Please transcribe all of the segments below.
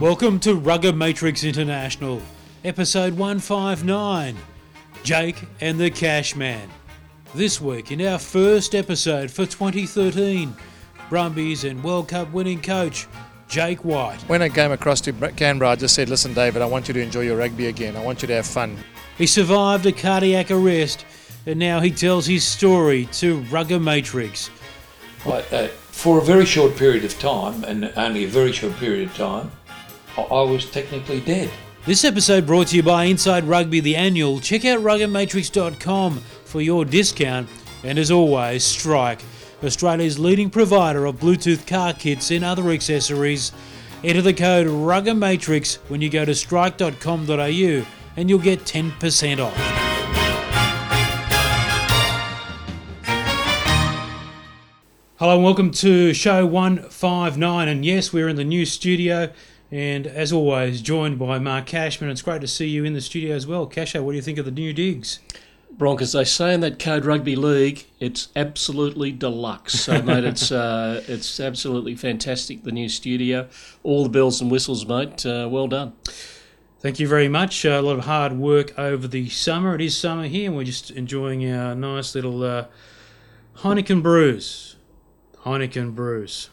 Welcome to Rugger Matrix International, episode 159 Jake and the Cash Man. This week, in our first episode for 2013, Brumbies and World Cup winning coach Jake White. When I came across to Canberra, I just said, Listen, David, I want you to enjoy your rugby again. I want you to have fun. He survived a cardiac arrest and now he tells his story to Rugger Matrix. Well, uh, for a very short period of time, and only a very short period of time, I, was technically dead. This episode brought to you by Inside Rugby the Annual. Check out ruggermatrix.com for your discount. And as always, Strike, Australia's leading provider of Bluetooth car kits and other accessories. Enter the code RuggerMatrix when you go to strike.com.au and you'll get 10% off. Hello and welcome to show 159. And yes, we're in the new studio. And as always, joined by Mark Cashman. It's great to see you in the studio as well. Casho, what do you think of the new digs? Broncos, they say in that Code Rugby League, it's absolutely deluxe. So, mate, it's uh, it's absolutely fantastic. The new studio, all the bells and whistles, mate. Uh, well done. Thank you very much. Uh, a lot of hard work over the summer. It is summer here, and we're just enjoying our nice little uh, Heineken brews. Heineken brews.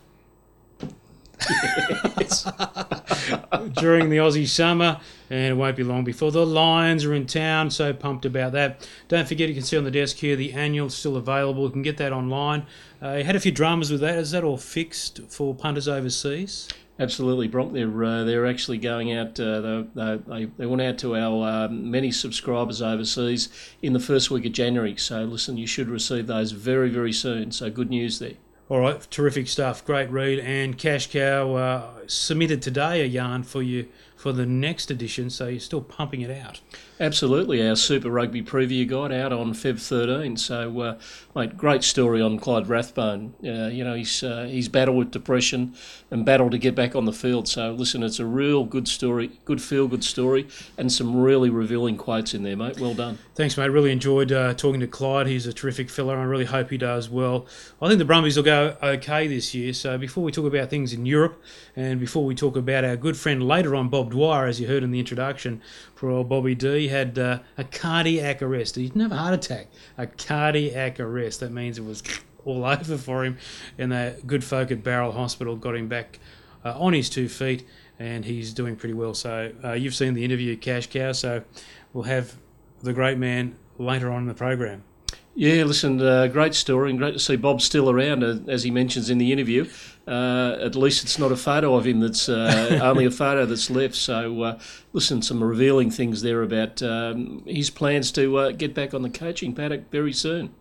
during the Aussie summer, and it won't be long before the Lions are in town. So pumped about that! Don't forget, you can see on the desk here the annual still available. You can get that online. Uh, you had a few dramas with that. Is that all fixed for punters overseas? Absolutely, Bronk. They're uh, they're actually going out. Uh, they, they, they went out to our um, many subscribers overseas in the first week of January. So listen, you should receive those very very soon. So good news there. All right, terrific stuff. Great read. And Cash Cow uh, submitted today a yarn for you for the next edition, so you're still pumping it out. Absolutely, our Super Rugby preview guide out on Feb 13. So, uh, mate, great story on Clyde Rathbone. Uh, you know, he's uh, he's battled with depression and battled to get back on the field. So, listen, it's a real good story, good feel good story, and some really revealing quotes in there, mate. Well done. Thanks, mate. Really enjoyed uh, talking to Clyde. He's a terrific fella. I really hope he does well. I think the Brumbies will go okay this year. So, before we talk about things in Europe and before we talk about our good friend later on, Bob Dwyer, as you heard in the introduction, for old Bobby D, had uh, a cardiac arrest. He didn't have a heart attack, a cardiac arrest. That means it was all over for him. And the good folk at Bowral Hospital got him back uh, on his two feet, and he's doing pretty well. So uh, you've seen the interview, Cash Cow. So we'll have the great man later on in the program. Yeah, listen, uh, great story and great to see Bob still around, uh, as he mentions in the interview. Uh, at least it's not a photo of him that's uh, only a photo that's left. So, uh, listen, some revealing things there about um, his plans to uh, get back on the coaching paddock very soon.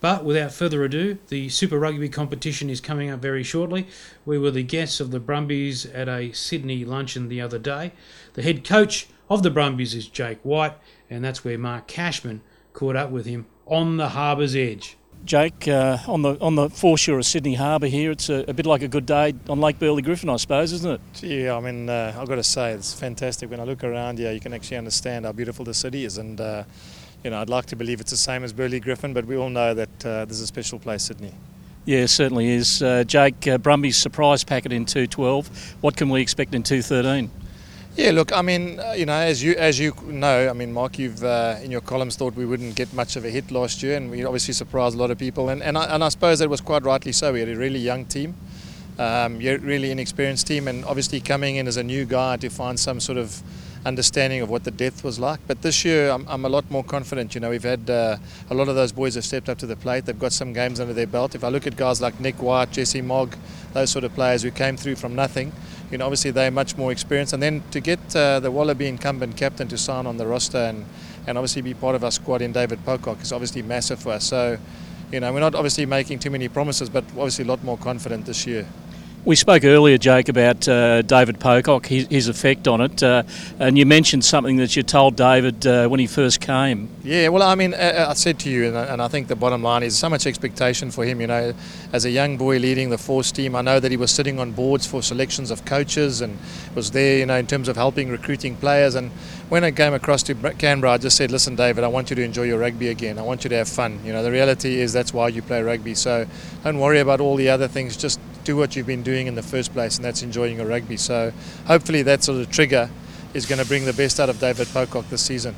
But without further ado, the Super Rugby competition is coming up very shortly. We were the guests of the Brumbies at a Sydney luncheon the other day. The head coach of the Brumbies is Jake White, and that's where Mark Cashman caught up with him on the harbour's edge. Jake, uh, on the on the foreshore of Sydney Harbour here, it's a, a, bit like a good day on Lake Burley Griffin, I suppose, isn't it? Yeah, I mean, uh, I've got to say, it's fantastic. When I look around here, you can actually understand how beautiful the city is, and uh, you know, I'd like to believe it's the same as Burley Griffin, but we all know that uh, this is a special place, Sydney. Yeah, certainly is. Uh, Jake, uh, Brumby's surprise packet in 212. What can we expect in 213? Yeah, look, I mean, uh, you know, as you as you know, I mean, Mark, you've uh, in your columns thought we wouldn't get much of a hit last year, and we obviously surprised a lot of people, and and I, and I suppose that was quite rightly so. We had a really young team, um, really inexperienced team, and obviously coming in as a new guy to find some sort of understanding of what the depth was like. But this year, I'm, I'm a lot more confident. You know, we've had uh, a lot of those boys have stepped up to the plate. They've got some games under their belt. If I look at guys like Nick White, Jesse Mogg, those sort of players who came through from nothing you know, obviously they're much more experienced. And then to get uh, the Wallaby incumbent captain to sign on the roster and, and obviously be part of our squad in David Pocock is obviously massive for us. So, you know, we're not obviously making too many promises, but obviously a lot more confident this year. We spoke earlier, Jake, about uh, David Pocock, his, his, effect on it, uh, and you mentioned something that you told David uh, when he first came. Yeah, well, I mean, uh, I said to you, and, and I think the bottom line is so much expectation for him. You know, as a young boy leading the force team, I know that he was sitting on boards for selections of coaches and was there, you know, in terms of helping recruiting players. And when I came across to Canberra, I just said, listen, David, I want you to enjoy your rugby again. I want you to have fun. You know, the reality is that's why you play rugby. So don't worry about all the other things. Just do what you've been doing in the first place, and that's enjoying your rugby. So hopefully that sort of trigger is going to bring the best out of David Pocock this season.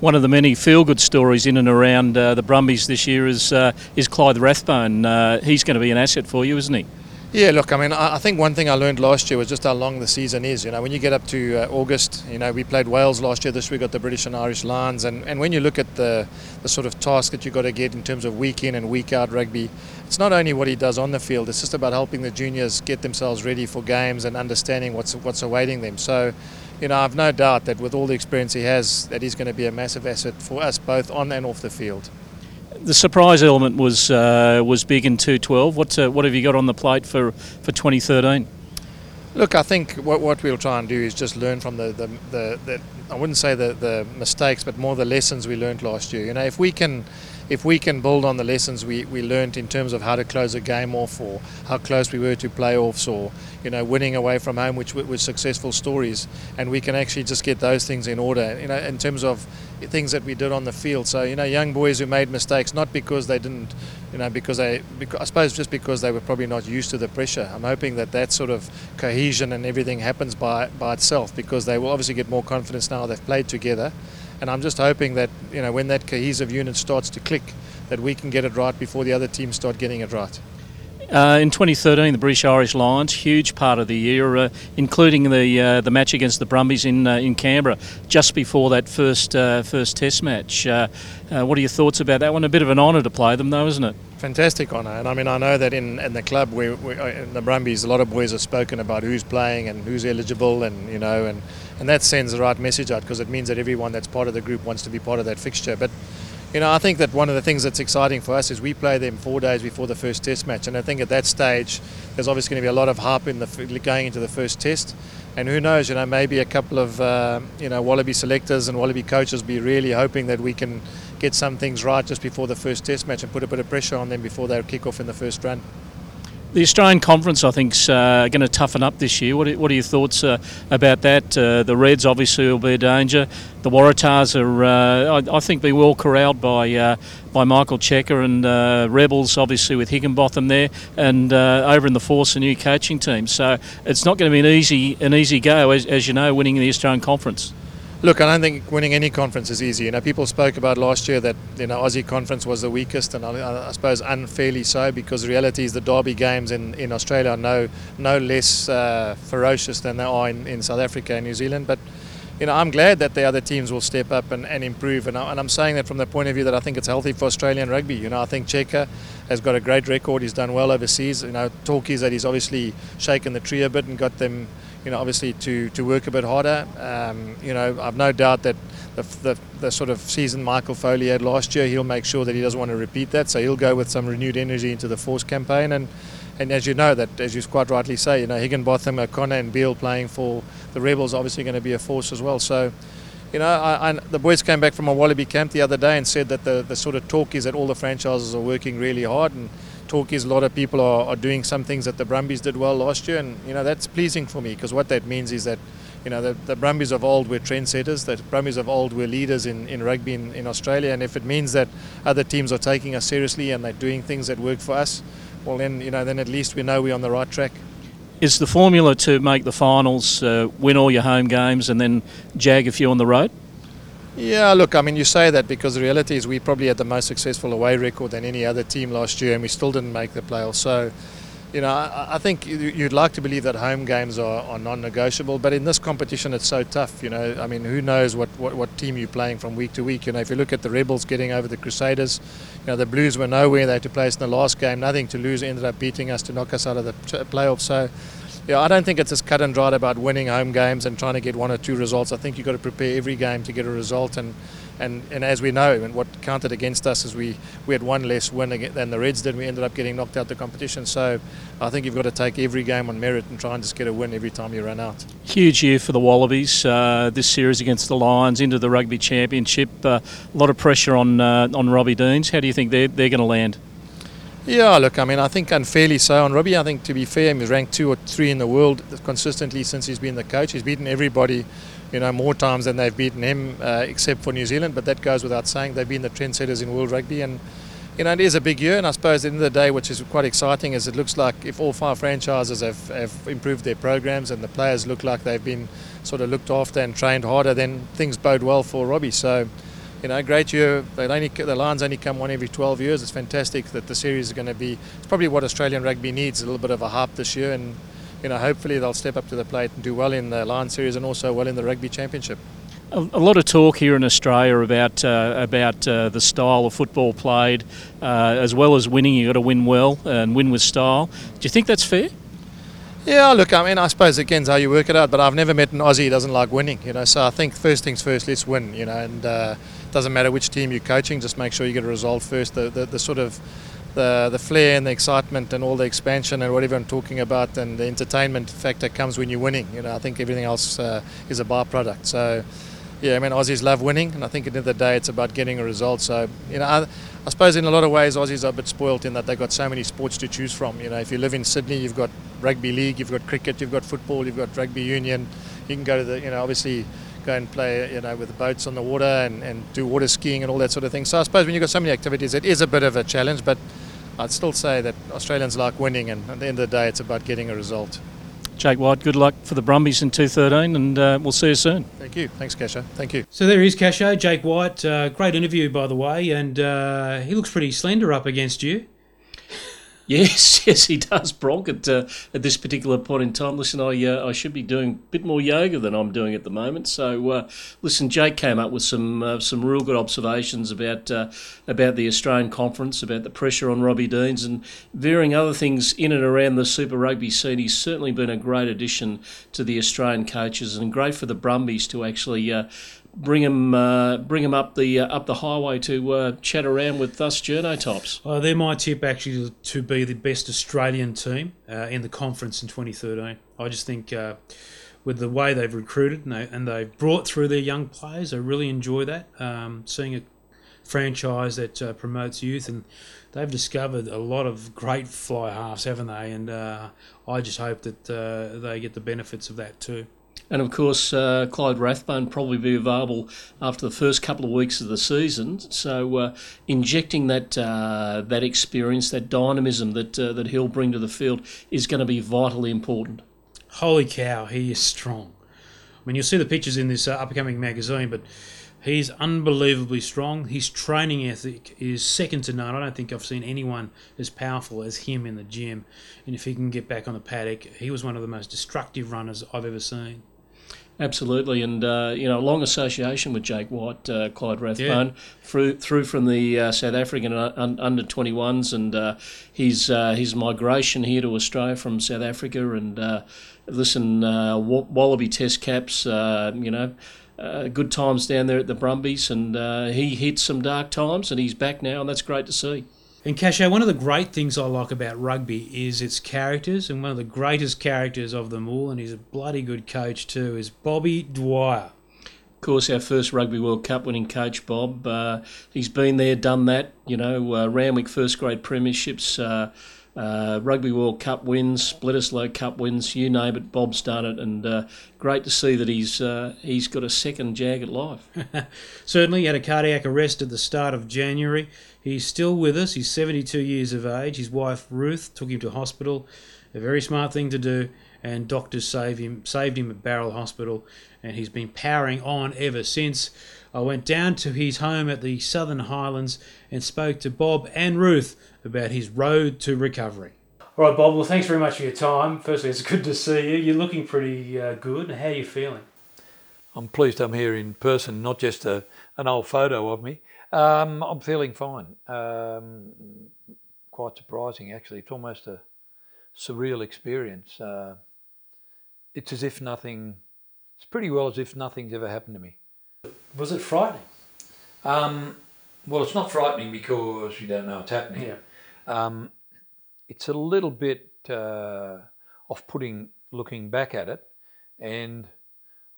One of the many feel-good stories in and around uh, the Brumbies this year is uh, is Clyde Rathbone. Uh, he's going to be an asset for you, isn't he? Yeah, look, I mean, I think one thing I learned last year was just how long the season is. You know, when you get up to uh, August, you know, we played Wales last year. This week got the British and Irish Lions, and, and when you look at the the sort of task that you got to get in terms of week in and week out rugby, it's not only what he does on the field. It's just about helping the juniors get themselves ready for games and understanding what's what's awaiting them. So. You know, I've no doubt that with all the experience he has, that he's going to be a massive asset for us both on and off the field the surprise element was uh, was big in 212. What uh, what have you got on the plate for, for 2013? Look, I think what, what we'll try and do is just learn from the, the, the, the I wouldn't say the, the mistakes, but more the lessons we learned last year. You know, if we can if we can build on the lessons we, we learned in terms of how to close a game off or how close we were to playoffs or you know winning away from home which were successful stories. And we can actually just get those things in order you know in terms of things that we did on the field. So you know young boys who made mistakes not because they didn't you know because they because, I suppose just because they were probably not used to the pressure. I'm hoping that that sort of cohesion and everything happens by by itself because they will obviously get more confidence now they've played together. And I'm just hoping that you know when that cohesive unit starts to click, that we can get it right before the other teams start getting it right. Uh, in 2013, the British Irish Lions, huge part of the year, uh, including the uh, the match against the Brumbies in uh, in Canberra, just before that first uh, first Test match. What are your thoughts about that one? A bit of an honour to play them, though, isn't it? Fantastic honour, and I mean I know that in, in the club, we, we, in the Brumbies, a lot of boys have spoken about who's playing and who's eligible, and you know, and, and that sends the right message out because it means that everyone that's part of the group wants to be part of that fixture. But you know, I think that one of the things that's exciting for us is we play them four days before the first Test match, and I think at that stage there's obviously going to be a lot of hype in the going into the first Test, and who knows, you know, maybe a couple of uh, you know Wallaby selectors and Wallaby coaches be really hoping that we can get some things right just before the first Test match and put a bit of pressure on them before they kick off in the first run. The Australian Conference, I think, is uh, going to toughen up this year. What are, what are your thoughts uh, about that? Uh, the Reds obviously will be a danger. The Waratahs are, uh, I, I, think, be well corralled by uh, by Michael Cheika and uh, Rebels, obviously with Higginbotham there, and over in the Force, a new coaching team. So it's not going to be an easy an easy go, as, as you know, winning the Australian Conference. Look, I don't think winning any conference is easy. You know, people spoke about last year that you know Aussie conference was the weakest, and I, I suppose unfairly so because reality is the derby games in, in Australia are no no less uh, ferocious than they are in, in South Africa and New Zealand. But you know, I'm glad that the other teams will step up and, and improve. And, I, and I'm saying that from the point of view that I think it's healthy for Australian rugby. You know, I think Cheika has got a great record. He's done well overseas. You know, talk is that he's obviously shaken the tree a bit and got them you know, obviously to, to work a bit harder. Um, you know, I've no doubt that the, the, the, sort of season Michael Foley had last year, he'll make sure that he doesn't want to repeat that. So he'll go with some renewed energy into the Force campaign. And, and as you know, that as you quite rightly say, you know, Higginbotham, O'Connor, and Beale playing for the Rebels obviously going to be a force as well. So. You know, I, I, the boys came back from a Wallaby camp the other day and said that the, the sort of talk is that all the franchises are working really hard and talk is a lot of people are, are doing some things that the Brumbies did well last year, and you know that's pleasing for me because what that means is that you know the, the Brumbies of old were trendsetters, the Brumbies of old were leaders in, in rugby in, in Australia, and if it means that other teams are taking us seriously and they're doing things that work for us, well then you know then at least we know we're on the right track. Is the formula to make the finals, uh, win all your home games, and then jag a few on the road? Yeah, look, I mean, you say that because the reality is we probably had the most successful away record than any other team last year, and we still didn't make the playoffs. So, you know, I, I think you'd like to believe that home games are, are non-negotiable, but in this competition, it's so tough. You know, I mean, who knows what, what, what team you're playing from week to week? You know, if you look at the Rebels getting over the Crusaders, you know, the Blues were nowhere. They had to play us in the last game, nothing to lose. Ended up beating us to knock us out of the playoffs. So yeah, I don't think it's as cut and dried about winning home games and trying to get one or two results. I think you've got to prepare every game to get a result. And, and, and as we know, and what counted against us is we, we had one less win than the Reds did. We ended up getting knocked out of the competition. So I think you've got to take every game on merit and try and just get a win every time you run out. Huge year for the Wallabies. Uh, this series against the Lions into the Rugby Championship. Uh, a lot of pressure on uh, on Robbie Deans. How do you think they're, they're going to land? Yeah, look, I mean, I think unfairly so on Robbie. I think, to be fair, he's ranked two or three in the world consistently since he's been the coach. He's beaten everybody, you know, more times than they've beaten him, uh, except for New Zealand. But that goes without saying. They've been the trendsetters in world rugby, and you know, it is a big year, and I suppose at the end of the day, which is quite exciting, is it looks like if all five franchises have, have improved their programs and the players look like they've been sort of looked after and trained harder, then things bode well for Robbie. So, you know, great year. They only the Lions only come one every 12 years. It's fantastic that the series is going to be. It's probably what Australian rugby needs a little bit of a hype this year, and you know, hopefully they'll step up to the plate and do well in the Lions series and also well in the Rugby Championship. A, a lot of talk here in Australia about uh, about uh, the style of football played, uh, as well as winning. You got to win well and win with style. Do you think that's fair? Yeah, look, I mean, I suppose it depends how you work it out, but I've never met an Aussie who doesn't like winning, you know. So I think first things first, let's win, you know, and uh, doesn't matter which team you're coaching, just make sure you get a result first. The, the, the sort of the, the flair and the excitement and all the expansion and whatever I'm talking about and the entertainment factor comes when you're winning. You know, I think everything else uh, is a byproduct. So, yeah, I mean, Aussies love winning, and I think at the end of the day, it's about getting a result. So, you know, I, I suppose in a lot of ways, Aussies are a bit spoilt in that they've got so many sports to choose from. You know, if you live in Sydney, you've got rugby league, you've got cricket, you've got football, you've got rugby union. You can go to the, you know, obviously go and play, you know, with the boats on the water and, and do water skiing and all that sort of thing. So I suppose when you've got so many activities, it is a bit of a challenge, but I'd still say that Australians like winning, and at the end of the day, it's about getting a result. Jake White, good luck for the Brumbies in 213, and uh, we'll see you soon. Thank you. Thanks, Casho. Thank you. So there is Casho, Jake White. Uh, great interview, by the way, and uh, he looks pretty slender up against you. Yes, yes, he does, Bronk. At uh, at this particular point in time, listen, I uh, I should be doing a bit more yoga than I'm doing at the moment. So, uh, listen, Jake came up with some uh, some real good observations about uh, about the Australian conference, about the pressure on Robbie Deans, and varying other things in and around the Super Rugby scene. He's certainly been a great addition to the Australian coaches, and great for the Brumbies to actually uh, bring him uh, bring him up the uh, up the highway to uh, chat around with us journo tops. Well, they're my tip actually to be the best Australian team uh, in the conference in 2013. I just think uh, with the way they've recruited and, they, they've brought through their young players, I really enjoy that. Um, seeing a franchise that uh, promotes youth and they've discovered a lot of great fly halves, haven't they? And I just hope that they get the benefits of that too. And of course, uh, Clyde Rathbone probably be available after the first couple of weeks of the season. So, uh, injecting that uh, that experience, that dynamism that uh, that he'll bring to the field is going to be vitally important. Holy cow, he is strong. I mean, you'll see the pictures in this uh, upcoming magazine, but he's unbelievably strong. His training ethic is second to none. I don't think I've seen anyone as powerful as him in the gym. And if he can get back on the paddock, he was one of the most destructive runners I've ever seen. Absolutely, and uh, you know, long association with Jake White, uh, Clyde Rathbone, yeah. through through from the uh, South African under twenty ones, and uh, his uh, his migration here to Australia from South Africa, and uh, listen, Wallaby Test caps, you know. good times down there at the Brumbies, and he hit some dark times, and he's back now, and that's great to see. And Casho, one of the great things I like about rugby is its characters, and one of the greatest characters of them all, and he's a bloody good coach too, is Bobby Dwyer. Of course, our first Rugby World Cup winning coach, Bob. Uh, he's been there, done that. You know, uh, Randwick first grade premierships. Uh, uh, Rugby World Cup wins, Bledisloe Cup wins, you name it, Bob's done it, and uh, great to see that he's uh, he's got a second jag at life. Certainly, he had a cardiac arrest at the start of January. He's still with us. He's 72 years of age. His wife Ruth took him to hospital. A very smart thing to do, and doctors saved him saved him at Bowral Hospital, and he's been powering on ever since. I went down to his home at the Southern Highlands and spoke to Bob and Ruth about his road to recovery. All right, Bob. Well, thanks very much for your time. Firstly, it's good to see you. You're looking pretty uh, good. How are you feeling? I'm pleased I'm here in person, not just a, an old photo of me. Um, I'm feeling fine. Um, quite surprising, actually. It's almost a surreal experience. Uh, it's as if nothing, it's pretty well as if nothing's ever happened to me. Was it frightening? Um, well, it's not frightening because you don't know what's happening. Yeah. Um, it's a little bit uh, off-putting looking back at it, and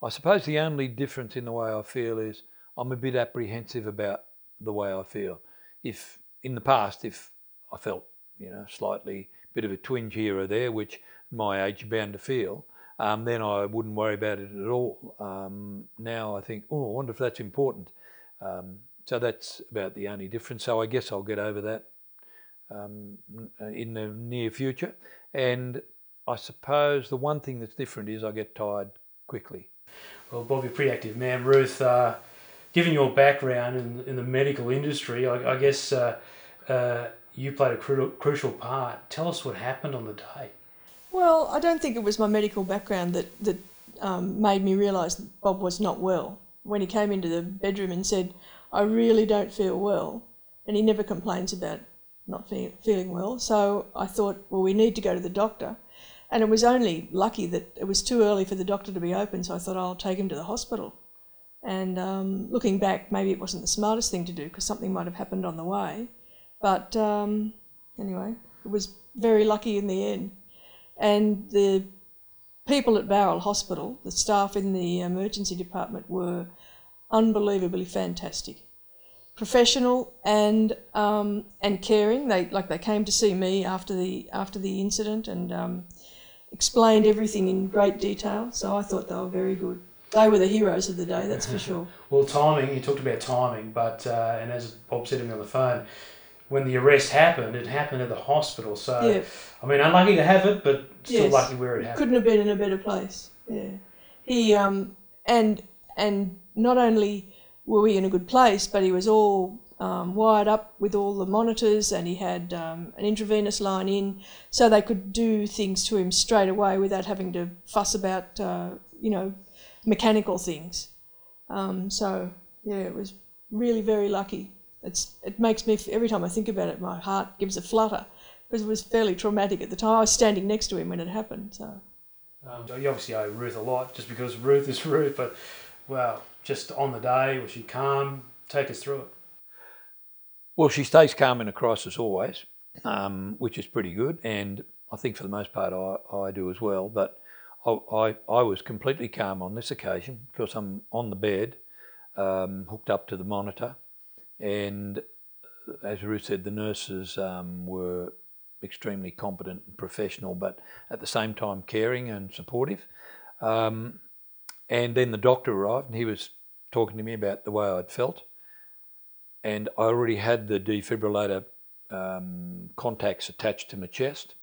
I suppose the only difference in the way I feel is I'm a bit apprehensive about the way I feel. If in the past, if I felt you know slightly bit of a twinge here or there, which my age is bound to feel, um, then I wouldn't worry about it at all. Um, now I think, oh, I wonder if that's important. Um, so that's about the only difference. So I guess I'll get over that um, in the near future. And I suppose the one thing that's different is I get tired quickly. Well, Bob, you're pretty active man. Ruth, uh, given your background in, in the medical industry, I, I guess uh, uh, you played a cru- crucial part. Tell us what happened on the day. Well, I don't think it was my medical background that, that um, made me realise that Bob was not well. When he came into the bedroom and said, I really don't feel well, and he never complains about not feel, feeling well. So I thought, well, we need to go to the doctor. And it was only lucky that it was too early for the doctor to be open, so I thought I'll take him to the hospital. And um, looking back, maybe it wasn't the smartest thing to do because something might have happened on the way. But um, anyway, it was very lucky in the end. And the people at Bowral Hospital, the staff in the emergency department, were unbelievably fantastic professional and um, and caring. They like they came to see me after the after the incident and um, explained everything in great detail. So I thought they were very good. They were the heroes of the day, that's for sure. well, timing. You talked about timing, but uh, and as Bob said to me on the phone, when the arrest happened, it happened at the hospital. So Yeah. I mean, unlucky to have it, but still Yes. lucky where it happened. Couldn't have been in a better place. Yeah. He um and and not only were we in a good place, but he was all um, wired up with all the monitors, and he had um, an intravenous line in, so they could do things to him straight away without having to fuss about uh, you know mechanical things. Um, so yeah, it was really very lucky. It's it makes me every time I think about it, my heart gives a flutter because it was fairly traumatic at the time. I was standing next to him when it happened. So Um, you obviously owe Ruth a lot, just because Ruth is Ruth. But well, just on the day, was she calm? Take us through it. Well, she stays calm in a crisis always, um, which is pretty good, and I think for the most part I, I do as well. But I, I, I was completely calm on this occasion because I'm on the bed, um, hooked up to the monitor, and as Ruth said, the nurses um, were extremely competent and professional, but at the same time caring and supportive. Um, and then the doctor arrived, and he was talking to me about the way I'd felt and I already had the defibrillator um, contacts attached to my chest.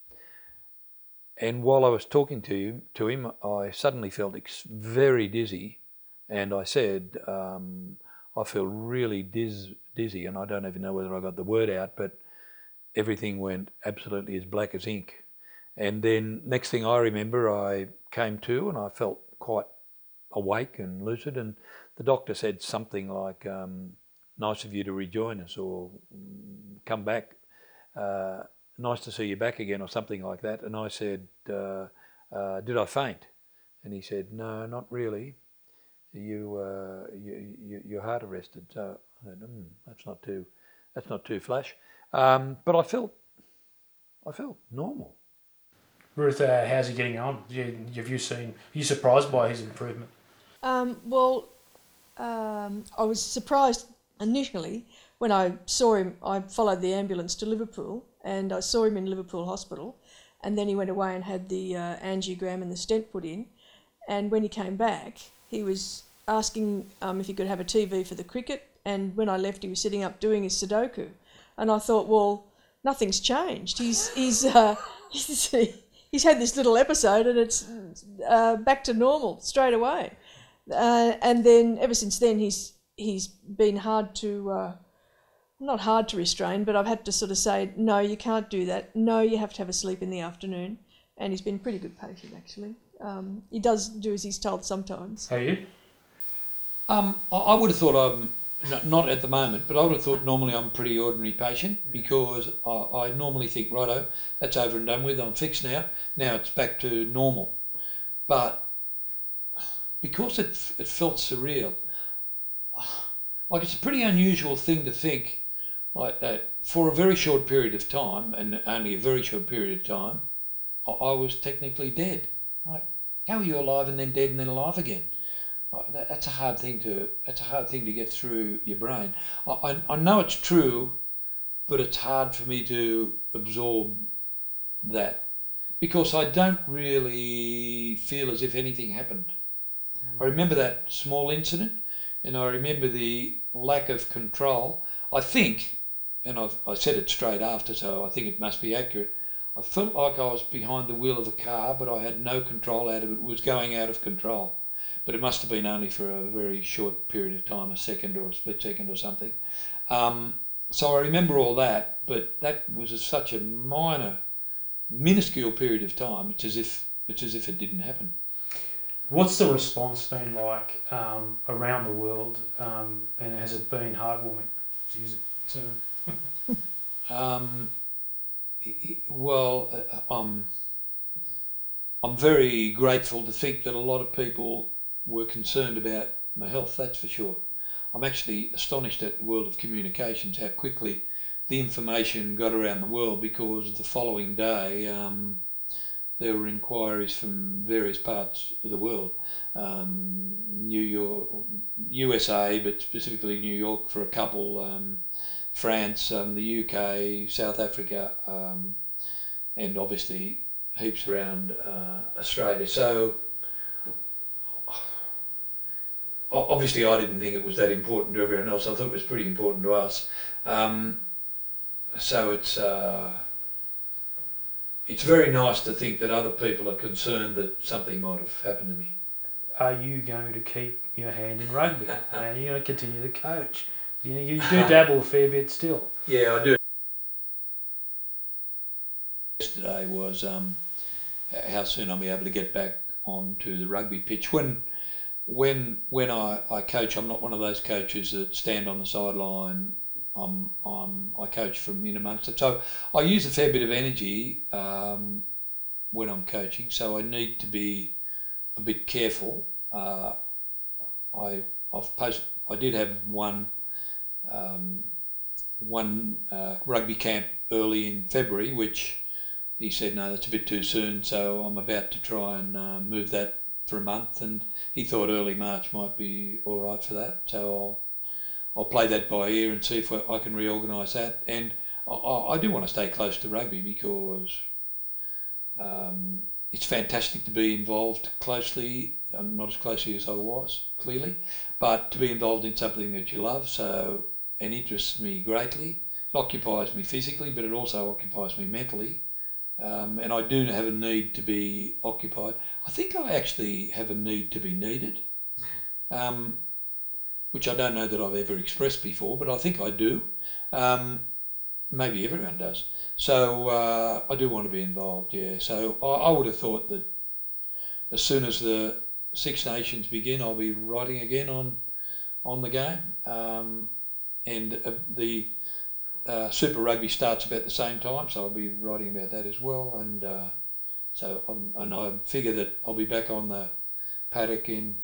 And while I was talking to him, to him, I suddenly felt very dizzy, and I said, um, "I feel really diz- dizzy," and I don't even know whether I got the word out, but everything went absolutely as black as ink. And then next thing I remember, I came to, and I felt quite awake and lucid, and the doctor said something like. Um, nice of you to rejoin us or mm, come back. Uh, nice to see you back again or something like that. And I said, uh, uh, did I faint? And he said, no, not really. You, uh, you, you your heart arrested. So I mm, that's not too, that's not too flash. Um, but I felt, I felt normal. Ruth, uh, how's he getting on? You, have you seen? Are you surprised by his improvement? Um, well, um, I was surprised initially when I saw him. I followed the ambulance to Liverpool and I saw him in Liverpool Hospital. And then he went away and had the uh, angiogram and the stent put in. And when he came back, he was asking um, if he could have a TV for the cricket. And when I left, he was sitting up doing his Sudoku. And I thought, well, nothing's changed. He's, he's, uh, he's, he's had this little episode and it's uh, back to normal straight away. Uh, and then ever since then, he's he's been hard to uh, not hard to restrain, but I've had to sort of say, no, you can't do that. No, you have to have a sleep in the afternoon. And he's been a pretty good patient actually. Um, he does do as he's told sometimes. How you? Um, I, I would have thought I'm n- not at the moment, but I would have thought normally I'm a pretty ordinary patient because I, I normally think, righto, that's over and done with. I'm fixed now. Now it's back to normal. But because it, it felt surreal, like it's a pretty unusual thing to think like that for a very short period of time, and only a very short period of time, I, I was technically dead. Like, how are you alive and then dead and then alive again? Uh, that, that's a hard thing to that's a hard thing to get through your brain. I, I, I know it's true, but it's hard for me to absorb that because I don't really feel as if anything happened. Hmm. I remember that small incident, and I remember the lack of control. I think, and I've, I said it straight after, so I think it must be accurate. I felt like I was behind the wheel of a car, but I had no control out of it. It was going out of control. But it must have been only for a very short period of time, a second or a split second or something. Um, so I remember all that, but that was such a minor, minuscule period of time. It's as if it's as if it didn't happen. What's the response been like um, around the world, um, and has it been heartwarming? To use it. Um, well, uh, I'm, I'm very grateful to think that a lot of people were concerned about my health, that's for sure. I'm actually astonished at the world of communications how quickly the information got around the world because the following day um, there were inquiries from various parts of the world, um, New York, USA, but specifically New York for a couple, um, France, um, the UK, South Africa, um, and obviously heaps around uh, Australia. So obviously I didn't think it was that important to everyone else. I thought it was pretty important to us. Um, so it's uh, it's very nice to think that other people are concerned that something might have happened to me. Are you going to keep your hand in rugby? Are you going to continue to coach? You know, you do dabble a fair bit still. Yeah, I do. Yesterday was um, how soon I'll be able to get back onto the rugby pitch. When when when I, I coach, I'm not one of those coaches that stand on the sideline. I'm, I'm I coach from in amongst it, so I use a fair bit of energy um, when I'm coaching. So I need to be a bit careful. Uh, I I've post I did have one um, one uh, rugby camp early in February, which he said no, that's a bit too soon. So I'm about to try and uh, move that for a month, and he thought early March might be all right for that. So I'll I'll play that by ear and see if I can reorganise that. And I, I, do want to stay close to rugby because um, it's fantastic to be involved closely. Um, not as closely as I was, clearly, but to be involved in something that you love. So and interests me greatly. It occupies me physically, but it also occupies me mentally. Um, and I do have a need to be occupied. I think I actually have a need to be needed, um, which I don't know that I've ever expressed before, but I think I do. Um, maybe everyone does. So uh, I do want to be involved, yeah. So I, I, would have thought that as soon as the Six Nations begin, I'll be writing again on on the game. Um, and uh, the uh, Super Rugby starts about the same time, so I'll be writing about that as well. And uh, so I'm, and I figure that I'll be back on the paddock in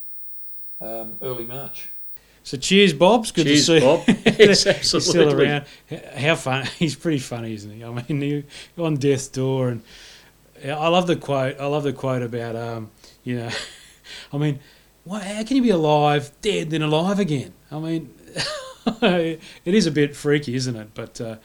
um, early March. So cheers, Bob's good cheers, to see. Bob. He's still around. How fun! He's pretty funny, isn't he? I mean, on death's door, and I love the quote. I love the quote about, um, you know, I mean, how can you be alive, dead, then alive again? I mean. it is a bit freaky, isn't it? But uh,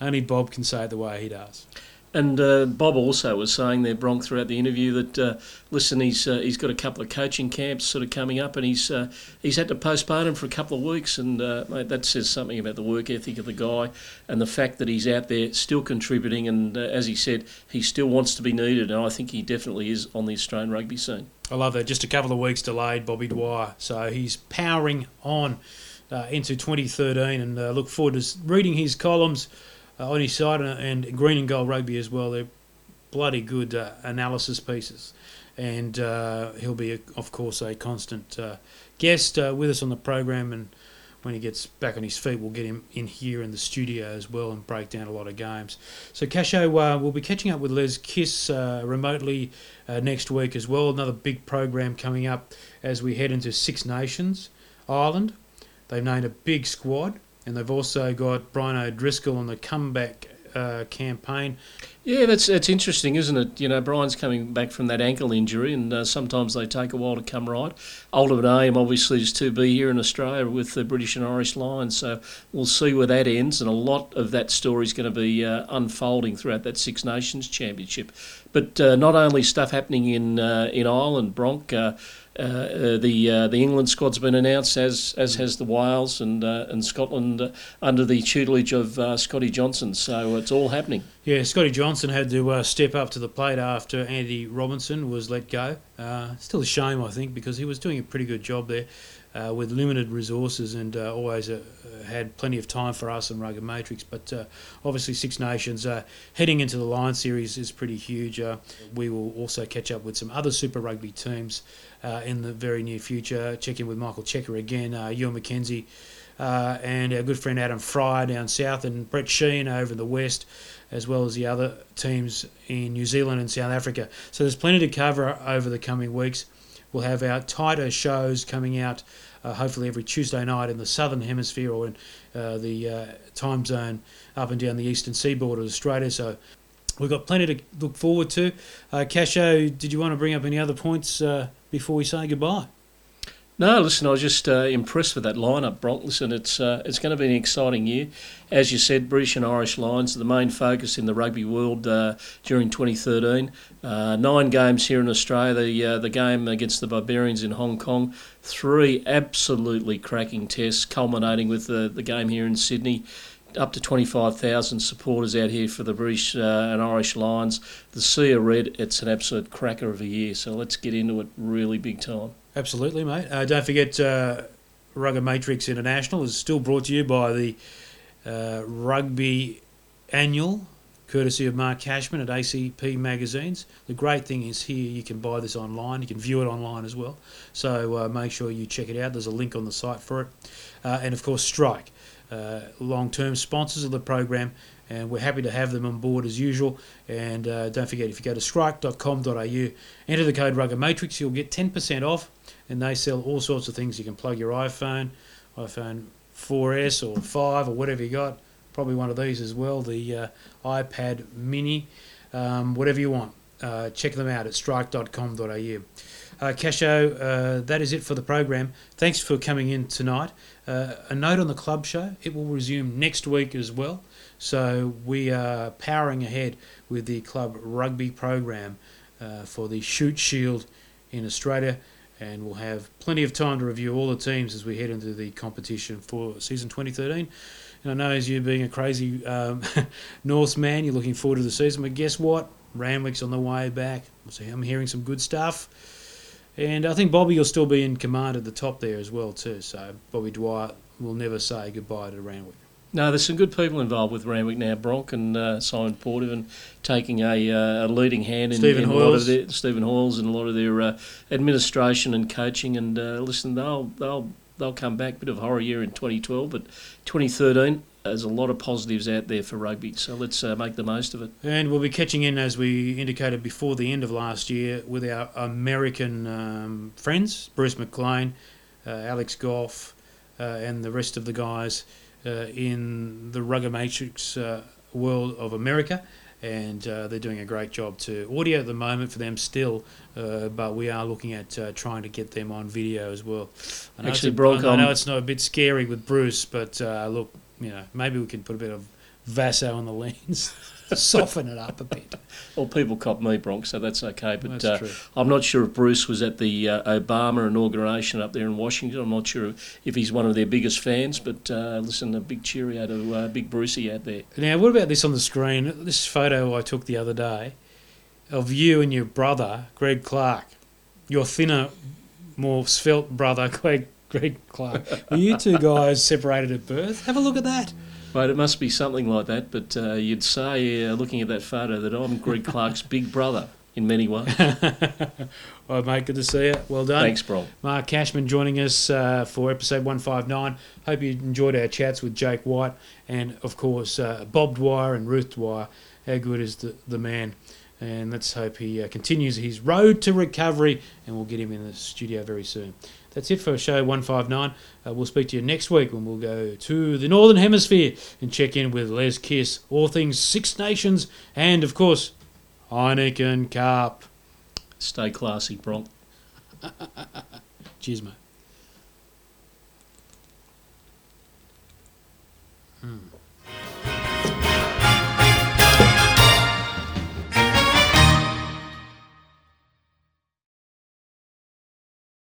only Bob can say it the way he does. And uh, Bob also was saying there, Bronk, throughout the interview that uh, listen, he's uh, he's got a couple of coaching camps sort of coming up, and he's uh, he's had to postpone them for a couple of weeks, and uh, mate, that says something about the work ethic of the guy and the fact that he's out there still contributing, and uh, as he said, he still wants to be needed, and I think he definitely is on the Australian rugby scene. I love that. Just a couple of weeks delayed, Bobby Dwyer, so he's powering on uh, into 2013 and uh, look forward to reading his columns uh, on his site and, and, Green and Gold Rugby as well. They're bloody good uh, analysis pieces. And uh, he'll be, a, of course, a constant uh, guest with us on the program. And when he gets back on his feet, we'll get him in here in the studio as well and break down a lot of games. So, Casho, we'll be catching up with Les Kiss remotely next week as well. Another big program coming up as we head into Six Nations Island. They've named a big squad, and they've also got Brian O'Driscoll on the comeback uh, campaign. Yeah, that's that's interesting, isn't it? You know, Brian's coming back from that ankle injury, and uh, sometimes they take a while to come right. Ultimate aim, obviously, is to be here in Australia with the British and Irish Lions. So we'll see where that ends, and a lot of that story is going to be uh, unfolding throughout that Six Nations Championship. But uh, not only stuff happening in uh, in Ireland, Bronk. Uh, uh, the uh, the England squad's been announced as as has the Wales and uh, and Scotland uh, under the tutelage of Scotty Johnson. So it's all happening. Yeah, Scotty Johnson had to step up to the plate after Andy Robinson was let go. Still a shame, I think, because he was doing a pretty good job there uh, with limited resources and uh, always uh, had plenty of time for us and Rugger Matrix. But uh, obviously, Six Nations uh, heading into the Lion Series is pretty huge. Uh, we will also catch up with some other Super Rugby teams in the very near future. Check in with Michael Cheika again, uh, Ewen McKenzie. And our good friend Adam Fry down south, and Brett Sheen over in the west, as well as the other teams in New Zealand and South Africa. So there's plenty to cover over the coming weeks. We'll have our tighter shows coming out uh, hopefully every Tuesday night in the southern hemisphere or in uh, the uh, time zone up and down the eastern seaboard of Australia. So we've got plenty to look forward to. Uh, Casho, did you want to bring up any other points uh, before we say goodbye? No, listen, I was just uh, impressed with that lineup, Bronk. Listen, it's uh, it's going to be an exciting year. As you said, British and Irish Lions the main focus in the rugby world uh, during 2013. Uh, nine games here in Australia. The uh, the game against the Barbarians in Hong Kong. Three absolutely cracking tests, culminating with the, the game here in Sydney up to 25,000 supporters out here for the British uh, and Irish Lions. The Sea of Red, it's an absolute cracker of a year. So let's get into it really big time. Absolutely, mate. Uh, don't forget, uh, Rugger Matrix International is still brought to you by the uh, Rugby Annual, courtesy of Mark Cashman at ACP Magazines. The great thing is here you can buy this online, you can view it online as well. So uh, make sure you check it out. There's a link on the site for it. Uh, and of course, Strike, uh, long term sponsors of the program. And we're happy to have them on board as usual. And uh, don't forget, if you go to strike.com.au, enter the code Rugger Matrix, you'll get 10% off and they sell all sorts of things. You can plug your iPhone, iPhone 4S or 5 or whatever you got. Probably one of these as well, the uh, iPad Mini, um, whatever you want. Uh, check them out at strike.com.au. Uh, Casho, uh, that is it for the program. Thanks for coming in tonight. Uh, a note on the club show, it will resume next week as well. So we are powering ahead with the club rugby program uh, for the Shute Shield in Australia and we'll have plenty of time to review all the teams as we head into the competition for season 2013. And I know as you being a crazy um, Norse man, you're looking forward to the season, but guess what? Randwick's on the way back. So I'm hearing some good stuff. And I think Bobby will still be in command at the top there as well too. So Bobby Dwyer will never say goodbye to Randwick. No, there's some good people involved with Randwick now, Bronk and uh, Simon Poidevin taking a, uh, a leading hand in, Stephen in a lot of their Stephen Hoiles and a lot of their uh, administration and coaching. And uh, listen, they'll they'll they'll come back. Bit of a horror year in 2012, but 2013 there's a lot of positives out there for rugby. So let's uh, make the most of it. And we'll be catching in, as we indicated before the end of last year, with our American um, friends, Bruce McLean, uh, Alex Goff, uh, and the rest of the guys uh, in the Rugger Matrix uh, world of America. And uh, they're doing a great job to Audio at the moment for them still, uh, but we are looking at uh, trying to get them on video as well. I know, Actually, it's a, I know it's not a bit scary with Bruce, but uh, look, you know, maybe we can put a bit of Vaso on the lens, soften it up a bit. Well, people cop me, Bronk, so that's okay. But That's uh, true. I'm not sure if Bruce was at the uh, Obama inauguration up there in Washington. I'm not sure if he's one of their biggest fans. But uh, listen, a big cheerio to uh, Big Brucey out there. Now, what about this on the screen? This photo I took the other day of you and your brother, Greg Clark, your thinner, more svelte brother, Greg, Greg Clark. Were you two guys separated at birth? Have a look at that. Mate, it must be something like that. But uh, you'd say, uh, looking at that photo, that I'm Greg Clark's big brother in many ways. Well, mate, good to see you. Well done. Thanks, bro. Mark Cashman joining us uh, for episode 159. Hope you enjoyed our chats with Jake White and, of course, uh, Bob Dwyer and Ruth Dwyer. How good is the, the man? And let's hope he uh, continues his road to recovery and we'll get him in the studio very soon. That's it for show 159. Uh, we'll speak to you next week when we'll go to the Northern Hemisphere and check in with Les Kiss, all things Six Nations, and, of course, Heineken Cup. Stay classy, Bronk. Cheers, mate. Hmm.